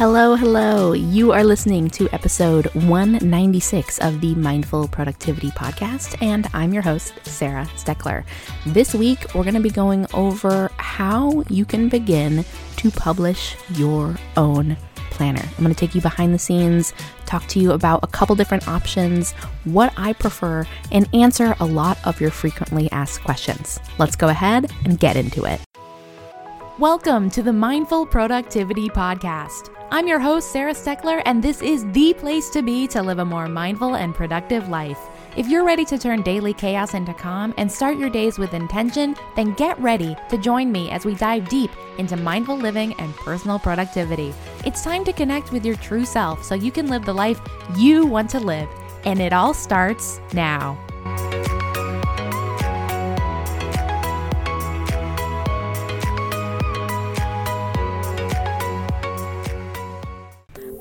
Hello, hello. You are listening to episode 196 of the Mindful Productivity Podcast, and I'm your host, Sarah Steckler. This week, we're going to be going over how you can begin to publish your own planner. I'm going to take you behind the scenes, talk to you about a couple different options, what I prefer, and answer a lot of your frequently asked questions. Let's go ahead and get into it. Welcome to the Mindful Productivity Podcast. I'm your host, Sarah Steckler, and this is the place to be to live a more mindful and productive life. If you're ready to turn daily chaos into calm and start your days with intention, then get ready to join me as we dive deep into mindful living and personal productivity. It's time to connect with your true self so you can live the life you want to live. And it all starts now.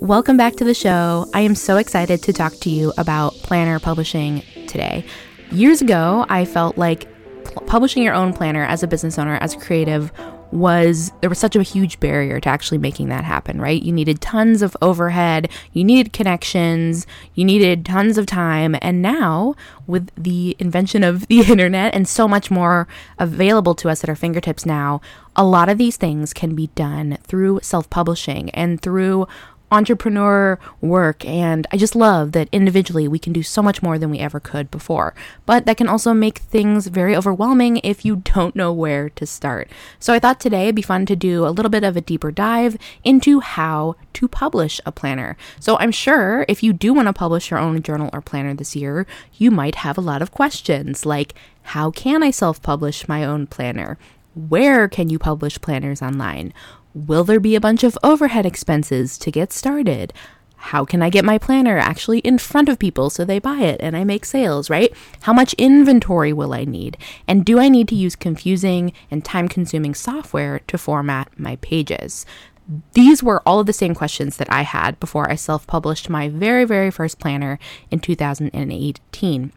Welcome back to the show. I am so excited to talk to you about planner publishing today. Years ago, I felt like publishing your own planner as a business owner, as a creative, was there was such a huge barrier to actually making that happen, right? You needed tons of overhead, you needed connections, you needed tons of time. And now, with the invention of the internet and so much more available to us at our fingertips now, a lot of these things can be done through self publishing and through entrepreneur work. And I just love that individually we can do so much more than we ever could before. But that can also make things very overwhelming if you don't know where to start. So I thought today it'd be fun to do a little bit of a deeper dive into how to publish a planner. So I'm sure if you do want to publish your own journal or planner this year, you might have a lot of questions like, how can I self publish my own planner? Where can you publish planners online? Will there be a bunch of overhead expenses to get started? How can I get my planner actually in front of people so they buy it and I make sales, right? How much inventory will I need? And do I need to use confusing and time consuming software to format my pages? These were all of the same questions that I had before I self published my very, very first planner in 2018.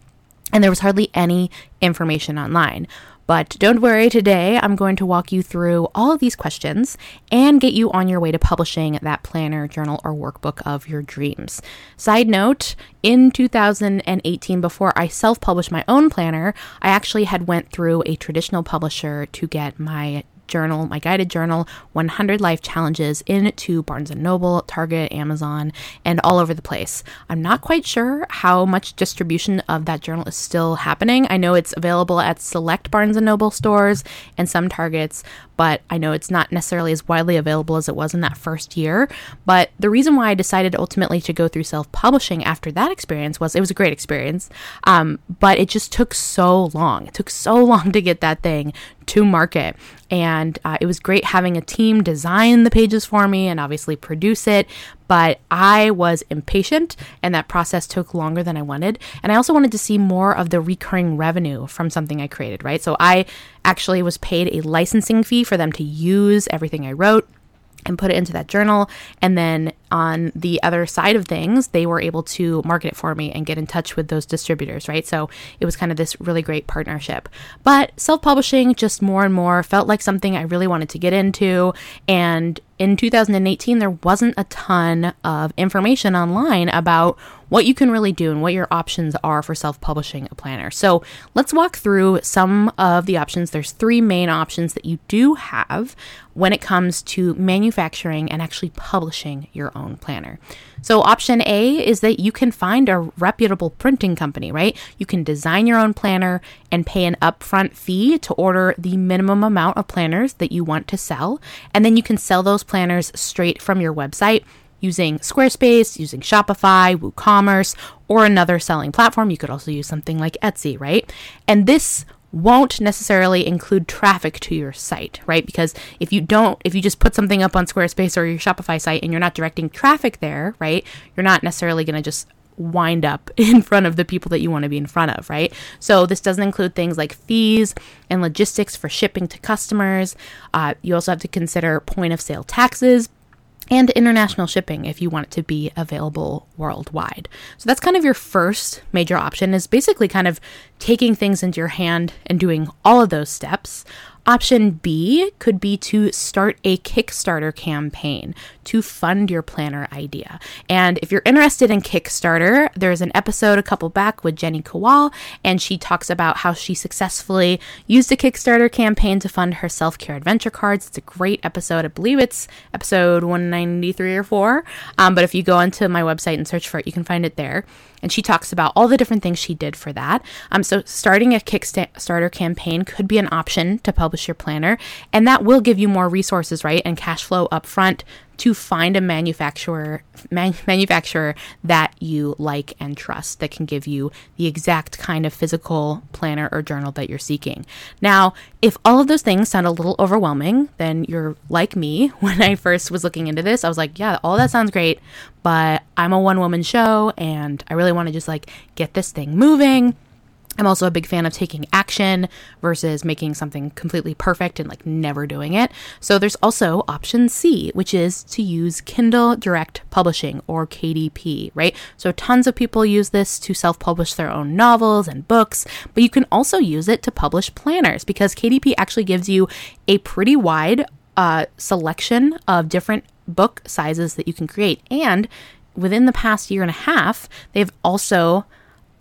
And there was hardly any information online. But don't worry, today I'm going to walk you through all of these questions and get you on your way to publishing that planner, journal, or workbook of your dreams. Side note, in 2018 before I self-published my own planner, I actually had went through a traditional publisher to get my journal, my guided journal, 100 life challenges into Barnes and Noble, Target, Amazon, and all over the place. I'm not quite sure how much distribution of that journal is still happening. I know it's available at select Barnes and Noble stores and some Targets, but I know it's not necessarily as widely available as it was in that first year. But the reason why I decided ultimately to go through self publishing after that experience was it was a great experience, um, but it just took so long. It took so long to get that thing to market. And uh, it was great having a team design the pages for me and obviously produce it. But I was impatient and that process took longer than I wanted. And I also wanted to see more of the recurring revenue from something I created, right? So I actually was paid a licensing fee for them to use everything I wrote and put it into that journal. And then on the other side of things, they were able to market it for me and get in touch with those distributors, right? So it was kind of this really great partnership. But self publishing just more and more felt like something I really wanted to get into. And in 2018, there wasn't a ton of information online about what you can really do and what your options are for self publishing a planner. So let's walk through some of the options. There's three main options that you do have when it comes to manufacturing and actually publishing your own planner. So, option A is that you can find a reputable printing company, right? You can design your own planner and pay an upfront fee to order the minimum amount of planners that you want to sell. And then you can sell those planners straight from your website using Squarespace, using Shopify, WooCommerce, or another selling platform. You could also use something like Etsy, right? And this won't necessarily include traffic to your site, right? Because if you don't, if you just put something up on Squarespace or your Shopify site and you're not directing traffic there, right? You're not necessarily going to just wind up in front of the people that you want to be in front of, right? So this doesn't include things like fees and logistics for shipping to customers. Uh, you also have to consider point of sale taxes and international shipping if you want it to be available worldwide. So that's kind of your first major option is basically kind of taking things into your hand and doing all of those steps. Option B could be to start a Kickstarter campaign to fund your planner idea. And if you're interested in Kickstarter, there's an episode a couple back with Jenny Kowal, and she talks about how she successfully used a Kickstarter campaign to fund her self care adventure cards. It's a great episode. I believe it's episode 193 or 4. Um, but if you go onto my website and search for it, you can find it there and she talks about all the different things she did for that. Um, so starting a Kickstarter campaign could be an option to publish your planner, and that will give you more resources, right, and cash flow upfront to find a manufacturer man, manufacturer that you like and trust that can give you the exact kind of physical planner or journal that you're seeking. Now, if all of those things sound a little overwhelming, then you're like me. When I first was looking into this, I was like, yeah, all that sounds great, but I'm a one woman show and I really want to just like get this thing moving. I'm also a big fan of taking action versus making something completely perfect and like never doing it. So there's also option C, which is to use Kindle Direct Publishing or KDP, right? So tons of people use this to self publish their own novels and books, but you can also use it to publish planners because KDP actually gives you a pretty wide uh, selection of different book sizes that you can create. And within the past year and a half, they've also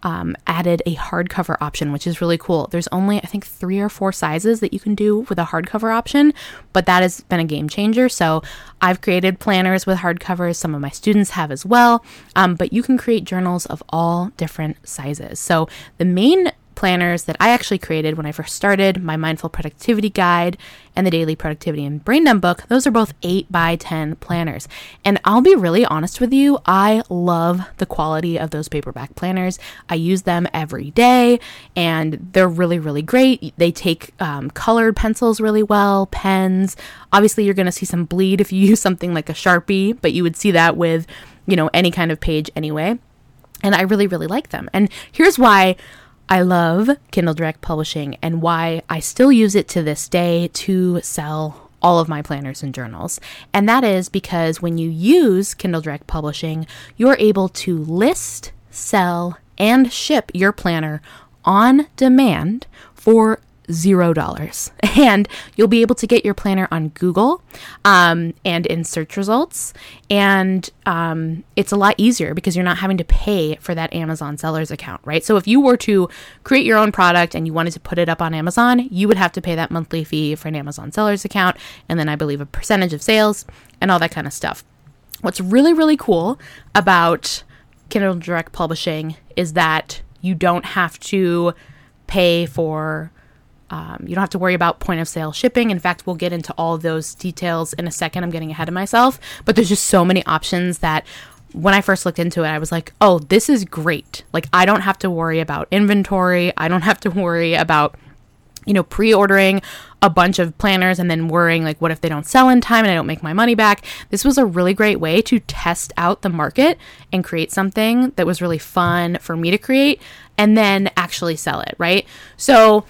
um, added a hardcover option, which is really cool. There's only, I think, three or four sizes that you can do with a hardcover option, but that has been a game changer. So I've created planners with hardcovers. Some of my students have as well, um, but you can create journals of all different sizes. So the main planners that I actually created when I first started, my mindful productivity guide and the daily productivity and brain dump book, those are both 8 by 10 planners. And I'll be really honest with you, I love the quality of those paperback planners. I use them every day and they're really, really great. They take um, colored pencils really well, pens. Obviously, you're going to see some bleed if you use something like a Sharpie, but you would see that with, you know, any kind of page anyway. And I really, really like them. And here's why I love Kindle Direct Publishing and why I still use it to this day to sell all of my planners and journals. And that is because when you use Kindle Direct Publishing, you're able to list, sell, and ship your planner on demand for zero dollars. And you'll be able to get your planner on Google um, and in search results. And um, it's a lot easier because you're not having to pay for that Amazon seller's account, right? So if you were to create your own product and you wanted to put it up on Amazon, you would have to pay that monthly fee for an Amazon seller's account. And then I believe a percentage of sales and all that kind of stuff. What's really, really cool about Kindle Direct Publishing is that you don't have to pay for um, you don't have to worry about point of sale shipping. In fact, we'll get into all those details in a second. I'm getting ahead of myself, but there's just so many options that when I first looked into it, I was like, oh, this is great. Like, I don't have to worry about inventory. I don't have to worry about, you know, pre ordering a bunch of planners and then worrying, like, what if they don't sell in time and I don't make my money back? This was a really great way to test out the market and create something that was really fun for me to create and then actually sell it, right? So,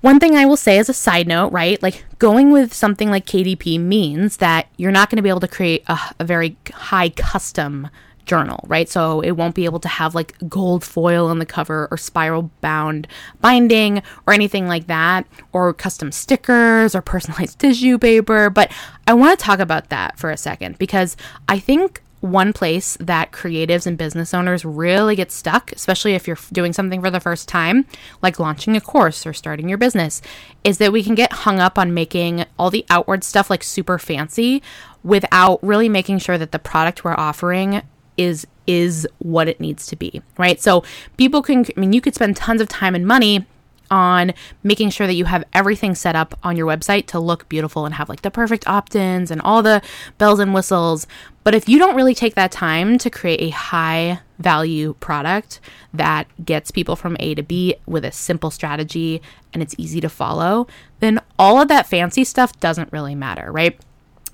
one thing I will say as a side note, right? Like going with something like KDP means that you're not going to be able to create a, a, very high custom journal, right? So it won't be able to have like gold foil on the cover or spiral bound binding or anything like that, or custom stickers or personalized tissue paper. But I want to talk about that for a second because I think one place that creatives and business owners really get stuck, especially if you're doing something for the first time, like launching a course or starting your business, is that we can get hung up on making all the outward stuff like super fancy without really making sure that the product we're offering is is what it needs to be, right? So people can I mean you could spend tons of time and money on making sure that you have everything set up on your website to look beautiful and have like the perfect opt ins and all the bells and whistles. But if you don't really take that time to create a high value product that gets people from A to B with a simple strategy and it's easy to follow, then all of that fancy stuff doesn't really matter, right?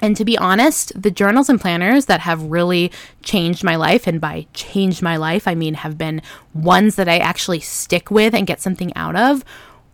And to be honest, the journals and planners that have really changed my life, and by changed my life, I mean have been ones that I actually stick with and get something out of,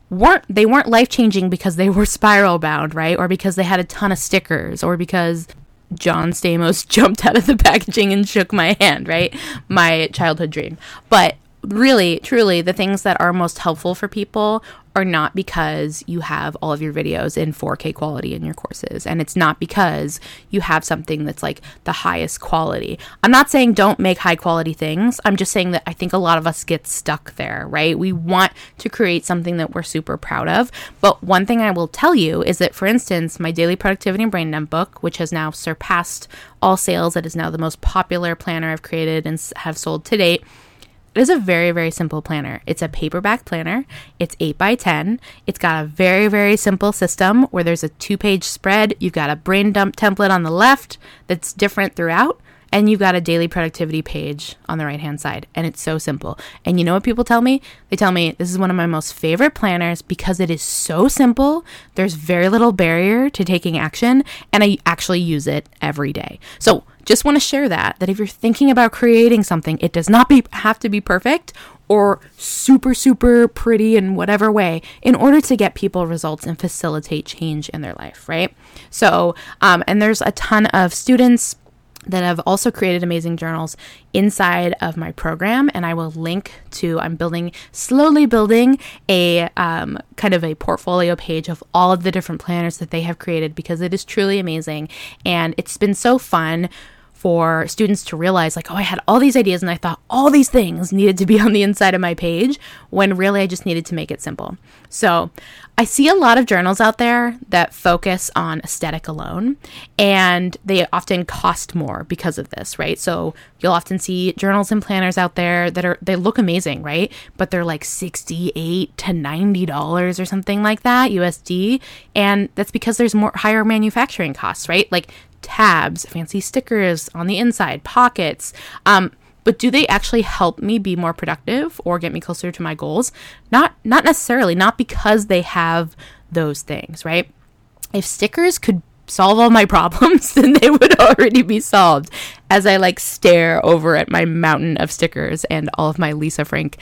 weren't they weren't life changing because they were spiral bound, right? Or because they had a ton of stickers, or because John Stamos jumped out of the packaging and shook my hand, right? My childhood dream. But really, truly, the things that are most helpful for people are not because you have all of your videos in 4K quality in your courses. And it's not because you have something that's like the highest quality. I'm not saying don't make high quality things. I'm just saying that I think a lot of us get stuck there, right? We want to create something that we're super proud of. But one thing I will tell you is that, for instance, my daily productivity and brain dump book, which has now surpassed all sales, it is now the most popular planner I've created and have sold to date it is a very, very simple planner. It's a paperback planner. It's 8 by 10. It's got a very, very simple system where there's a two page spread. You've got a brain dump template on the left that's different throughout. And you've got a daily productivity page on the right hand side. And it's so simple. And you know what people tell me? They tell me this is one of my most favorite planners because it is so simple. There's very little barrier to taking action. And I actually use it every day. So just want to share that that if you're thinking about creating something, it does not be have to be perfect or super super pretty in whatever way in order to get people results and facilitate change in their life, right? So, um, and there's a ton of students that have also created amazing journals inside of my program. And i will link to i'm building slowly building a um, kind of a portfolio page of all of the different planners that they have created because it is truly amazing. And it's been so fun for students to realize like oh i had all these ideas and i thought all these things needed to be on the inside of my page when really i just needed to make it simple so I see a lot of journals out there that focus on aesthetic alone, and they often cost more because of this, right? So you'll often see journals and planners out there that are they look amazing, right? But they're like 68 to 90 dollars or something like that USD, and that's because there's more higher manufacturing costs, right? Like tabs, fancy stickers on the inside, pockets. Um, but do they actually help me be more productive or get me closer to my goals? Not not necessarily not because they have those things right? If stickers could solve all my problems then they would already be solved. As i like stare over at my mountain of stickers and all of my lisa frank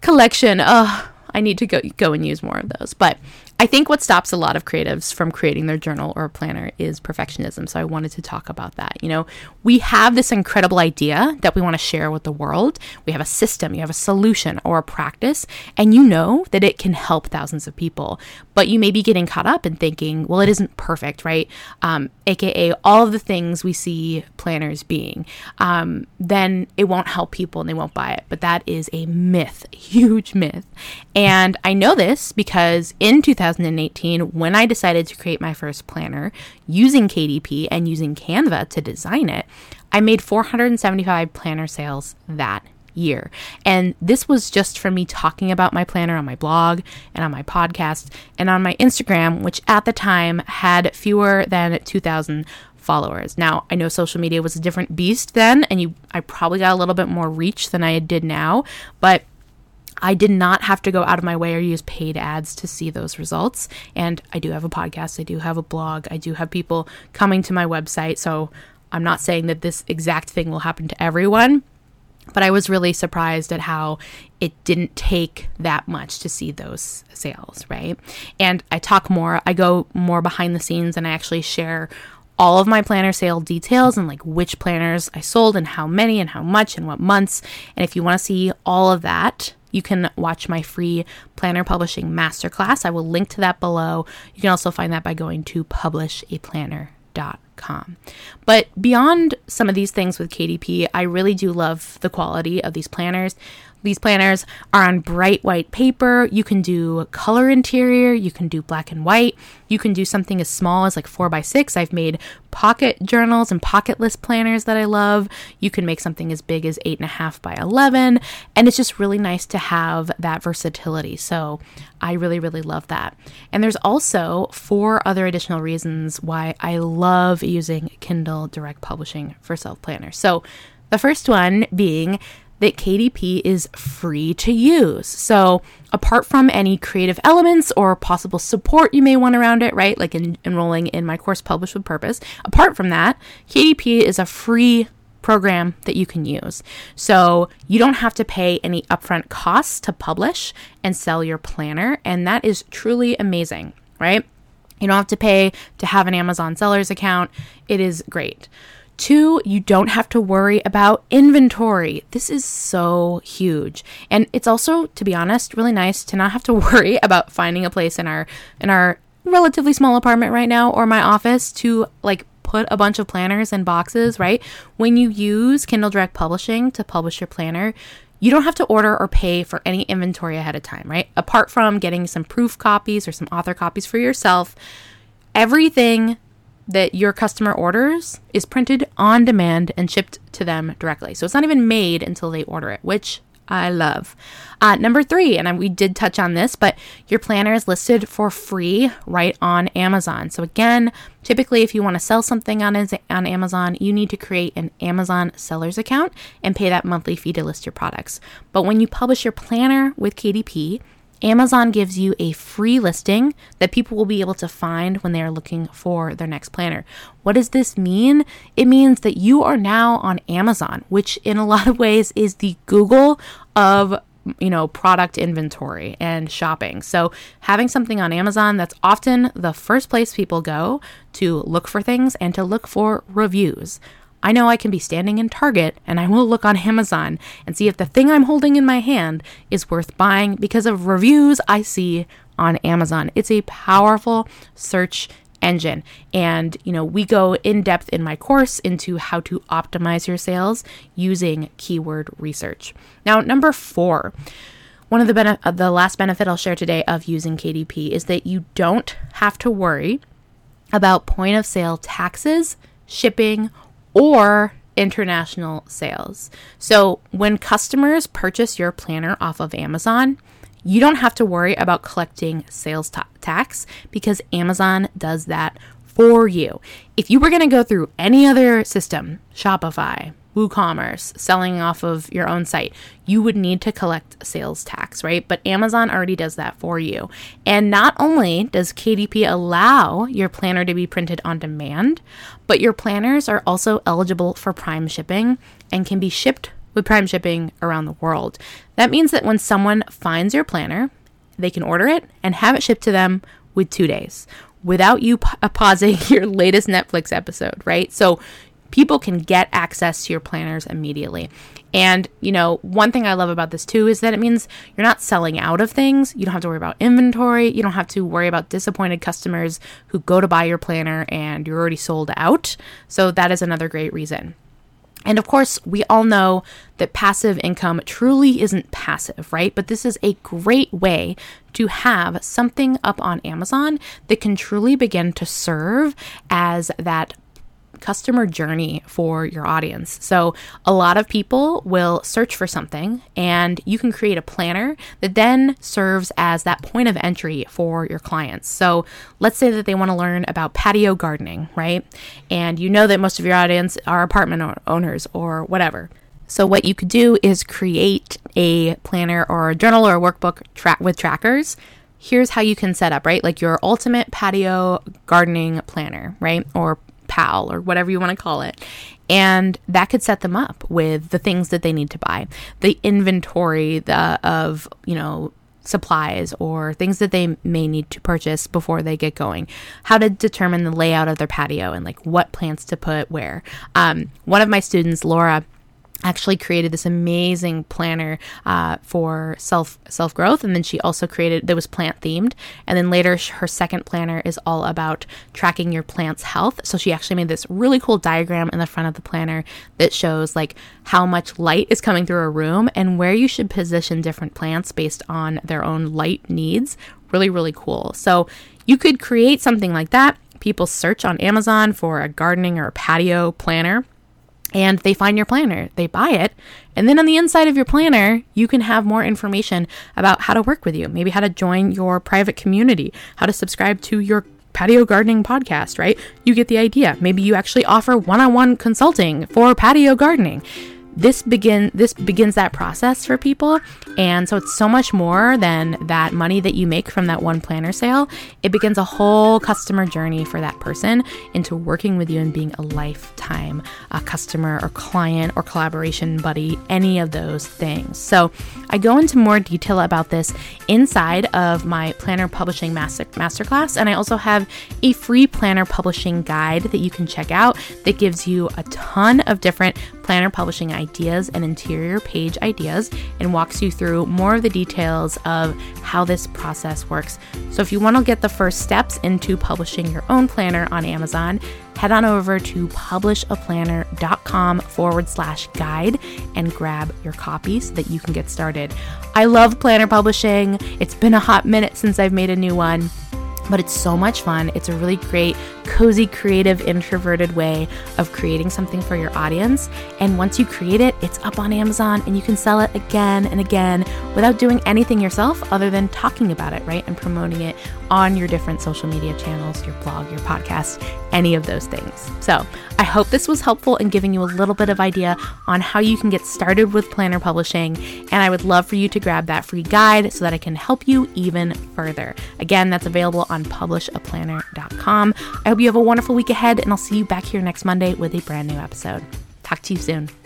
collection oh i need to go go and use more of those. But I think what stops a lot of creatives from creating their journal or planner is perfectionism. So I wanted to talk about that. You know, we have this incredible idea that we want to share with the world. We have a system, you have a solution or a practice, and you know that it can help thousands of people. But you may be getting caught up in thinking, well, it isn't perfect, right? Um, AKA all of the things we see planners being. Um, then it won't help people and they won't buy it. But that is a myth, huge myth. And I know this because in 2000, 2018 when I decided to create my first planner using KDP and using Canva to design it, I made 475 planner sales that year. And this was just from me talking about my planner on my blog and on my podcast and on my Instagram, which at the time had fewer than 2,000 followers. Now, I know social media was a different beast then and you I probably got a little bit more reach than I did now, but I did not have to go out of my way or use paid ads to see those results. And I do have a podcast, I do have a blog, I do have people coming to my website. So I'm not saying that this exact thing will happen to everyone, but I was really surprised at how it didn't take that much to see those sales, right? And I talk more, I go more behind the scenes and I actually share all of my planner sale details and like which planners I sold and how many and how much and what months. And if you want to see all of that, you can watch my free planner publishing masterclass. I will link to that below. You can also find that by going to publishaplanner.com. But beyond some of these things with KDP, I really do love the quality of these planners. These planners are on bright white paper. You can do color interior, you can do black and white, you can do something as small as like four by six. I've made pocket journals and pocket list planners that I love. You can make something as big as eight and a half by 11. And it's just really nice to have that versatility. So I really, really love that. And there's also four other additional reasons why I love using Kindle Direct Publishing for self planners. So the first one being that KDP is free to use. So, apart from any creative elements or possible support you may want around it, right? Like in, enrolling in my course Publish with Purpose, apart from that, KDP is a free program that you can use. So, you don't have to pay any upfront costs to publish and sell your planner, and that is truly amazing, right? You don't have to pay to have an Amazon sellers account. It is great. Two, you don't have to worry about inventory. This is so huge. And it's also, to be honest, really nice to not have to worry about finding a place in our in our relatively small apartment right now or my office to like put a bunch of planners in boxes, right? When you use Kindle Direct Publishing to publish your planner, you don't have to order or pay for any inventory ahead of time, right? Apart from getting some proof copies or some author copies for yourself, everything that your customer orders is printed on demand and shipped to them directly. So it's not even made until they order it, which I love. Uh, number three, and we did touch on this, but your planner is listed for free right on Amazon. So again, typically, if you want to sell something on on Amazon, you need to create an Amazon sellers account and pay that monthly fee to list your products. But when you publish your planner with KDP, Amazon gives you a free listing that people will be able to find when they are looking for their next planner. What does this mean? It means that you are now on Amazon, which in a lot of ways is the Google of you know, product inventory and shopping. So, having something on Amazon, that's often the first place people go to look for things and to look for reviews. I know I can be standing in Target and I will look on Amazon and see if the thing I'm holding in my hand is worth buying because of reviews I see on Amazon. It's a powerful search engine. And, you know, we go in depth in my course into how to optimize your sales using keyword research. Now, number four, one of the bene- uh, the last benefit I'll share today of using KDP is that you don't have to worry about point of sale taxes, shipping, or international sales. So when customers purchase your planner off of Amazon, you don't have to worry about collecting sales ta- tax because Amazon does that for you. If you were going to go through any other system, Shopify, WooCommerce, selling off of your own site, you would need to collect sales tax, right? But Amazon already does that for you. And not only does KDP allow your planner to be printed on demand, but your planners are also eligible for prime shipping and can be shipped with prime shipping around the world. That means that when someone finds your planner, they can order it and have it shipped to them with two days without you pa- uh, pausing your latest Netflix episode, right? So people can get access to your planners immediately. And, you know, one thing I love about this too is that it means you're not selling out of things. You don't have to worry about inventory. You don't have to worry about disappointed customers who go to buy your planner and you're already sold out. So that is another great reason. And of course, we all know that passive income truly isn't passive, right? But this is a great way to have something up on Amazon that can truly begin to serve as that customer journey for your audience. So, a lot of people will search for something, and you can create a planner that then serves as that point of entry for your clients. So, let's say that they want to learn about patio gardening, right? And you know that most of your audience are apartment owners or whatever. So, what you could do is create a planner or a journal or a workbook tra- with trackers here's how you can set up, right? Like your ultimate patio gardening planner, right? Or PAL or whatever you want to call it. And that could set them up with the things that they need to buy, the inventory the, of, you know, supplies or things that they may need to purchase before they get going, how to determine the layout of their patio and like what plants to put where. Um, one of my students, Laura, actually created this amazing planner uh, for self self growth and then she also created that was plant themed. And then later her second planner is all about tracking your plant's health. So she actually made this really cool diagram in the front of the planner that shows like how much light is coming through a room and where you should position different plants based on their own light needs. Really really cool. So you could create something like that. People search on amazon for a gardening or a patio planner and they find your planner, they buy it, and then on the inside of your planner, you can have more information about how to work with you, maybe how to join your private community, how to subscribe to your patio gardening podcast, right? You get the idea. Maybe you actually offer one on one consulting for patio gardening. This begin this begins that process for people. And so it's so much more than that money that you make from that one planner sale. It begins a whole customer journey for that person into working with you and being a lifetime uh, customer or client or collaboration buddy any of those things. So i go into more detail about this inside of my planner publishing master masterclass. And i also have a free planner publishing guide that you can check out that gives you a ton of different planner publishing ideas and interior page ideas and walks you through more of the details of how this process works. So, if you want to get the first steps into publishing your own planner on Amazon, head on over to publishaplanner.com forward slash guide and grab your copy so that you can get started. I love planner publishing. It's been a hot minute since I've made a new one but it's so much fun. It's a really great, cozy, creative, introverted way of creating something for your audience. And once you create it, it's up on Amazon and you can sell it again and again without doing anything yourself other than talking about it, right? And promoting it on your different social media channels, your blog, your podcast, any of those things. So I hope this was helpful in giving you a little bit of idea on how you can get started with planner publishing. And I would love for you to grab that free guide so that I can help you even further. Again, that's available on publishaplanner.com. I hope you have a wonderful week ahead, and I'll see you back here next Monday with a brand new episode. Talk to you soon.